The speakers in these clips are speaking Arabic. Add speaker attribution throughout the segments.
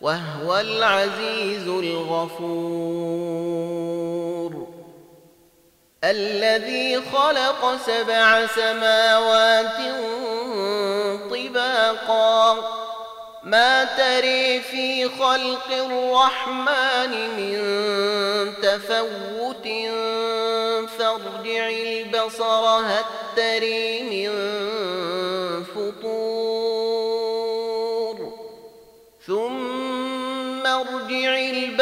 Speaker 1: وهو العزيز الغفور. الذي خلق سبع سماوات طباقا. ما تري في خلق الرحمن من تفوت. فارجع البصر هل تري من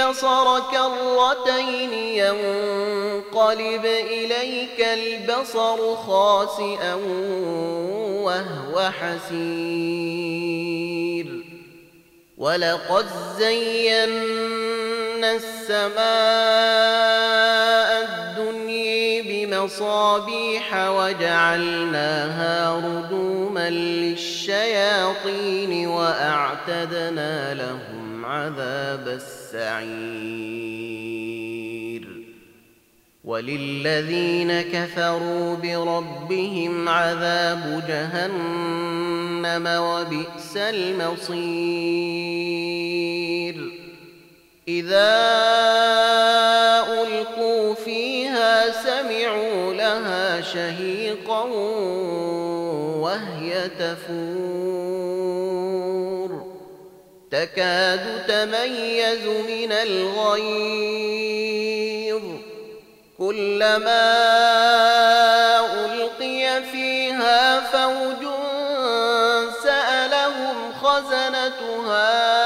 Speaker 1: البصر كرتين ينقلب إليك البصر خاسئا وهو حسير. ولقد زينا السماء الدنيا بمصابيح وجعلناها رجوما للشياطين وأعتدنا لهم عذاب السعير وللذين كفروا بربهم عذاب جهنم وبئس المصير. إذا ألقوا فيها سمعوا لها شهيقا وهي تفور. تكاد تميز من الغيظ. كلما ألقي فيها فوج سألهم خزنتها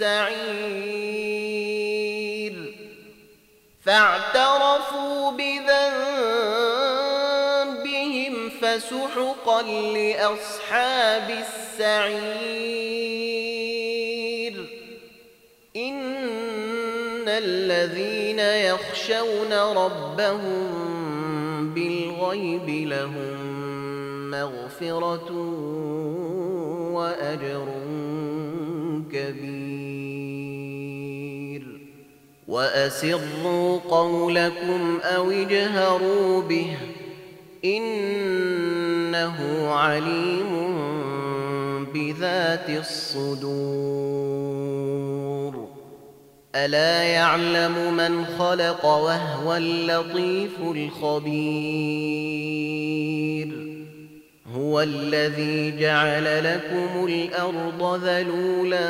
Speaker 1: السعير. فاعترفوا بذنبهم فسحقا لأصحاب السعير. إن الذين يخشون ربهم بالغيب لهم مغفرة وأجر كبير. وأسروا قولكم أو اجهروا به إنه عليم بذات الصدور. ألا يعلم من خلق وهو اللطيف الخبير. هو الذي جعل لكم الأرض ذلولا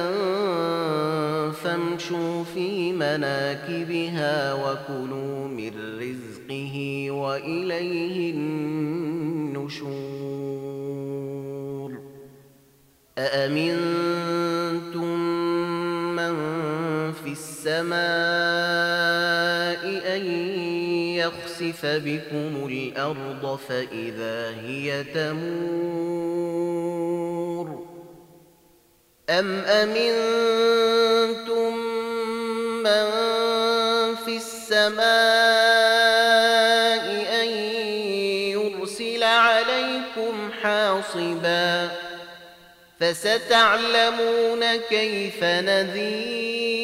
Speaker 1: فامشوا في مناكبها وكلوا من رزقه وإليه النشور. أأمنتم من في السماء أن يخسف بكم الأرض فإذا هي تمور أم أمنتم من في السماء أن يرسل عليكم حاصبا فستعلمون كيف نذير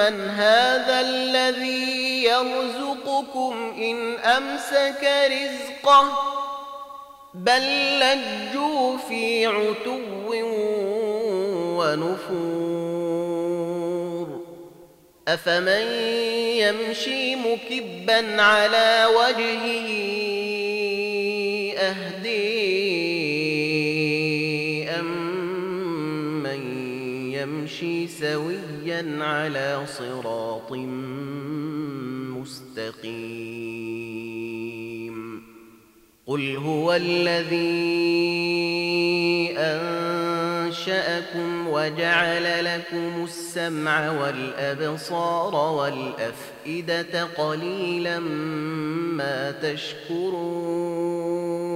Speaker 1: هذا الذي يرزقكم إن أمسك رزقه بل لجوا في عتو ونفور أفمن يمشي مكبا على وجهه يمشي سويا على صراط مستقيم. قل هو الذي أنشأكم وجعل لكم السمع والأبصار والأفئدة قليلا ما تشكرون.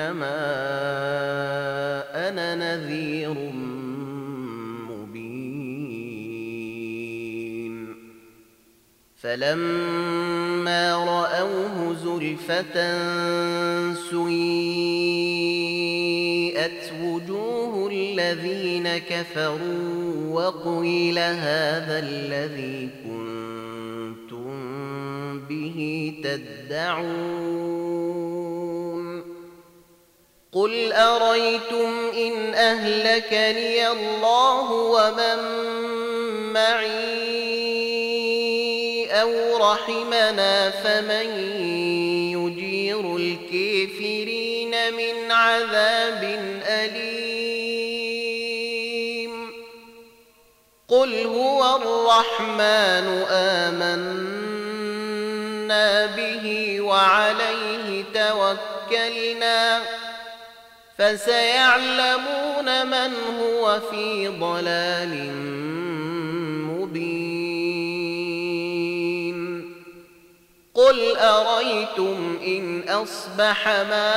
Speaker 1: وإنما أنا نذير مبين. فلما رأوه زلفة سيئت وجوه الذين كفروا وقيل هذا الذي كنتم به تدعون. قل أريتم إن أهلكني الله ومن معي أو رحمنا فمن يجير الكافرين من عذاب أليم قل هو الرحمن آمنا به وعليه توكلنا فسيعلمون من هو في ضلال مبين. قل أريتم إن أصبح ماؤكم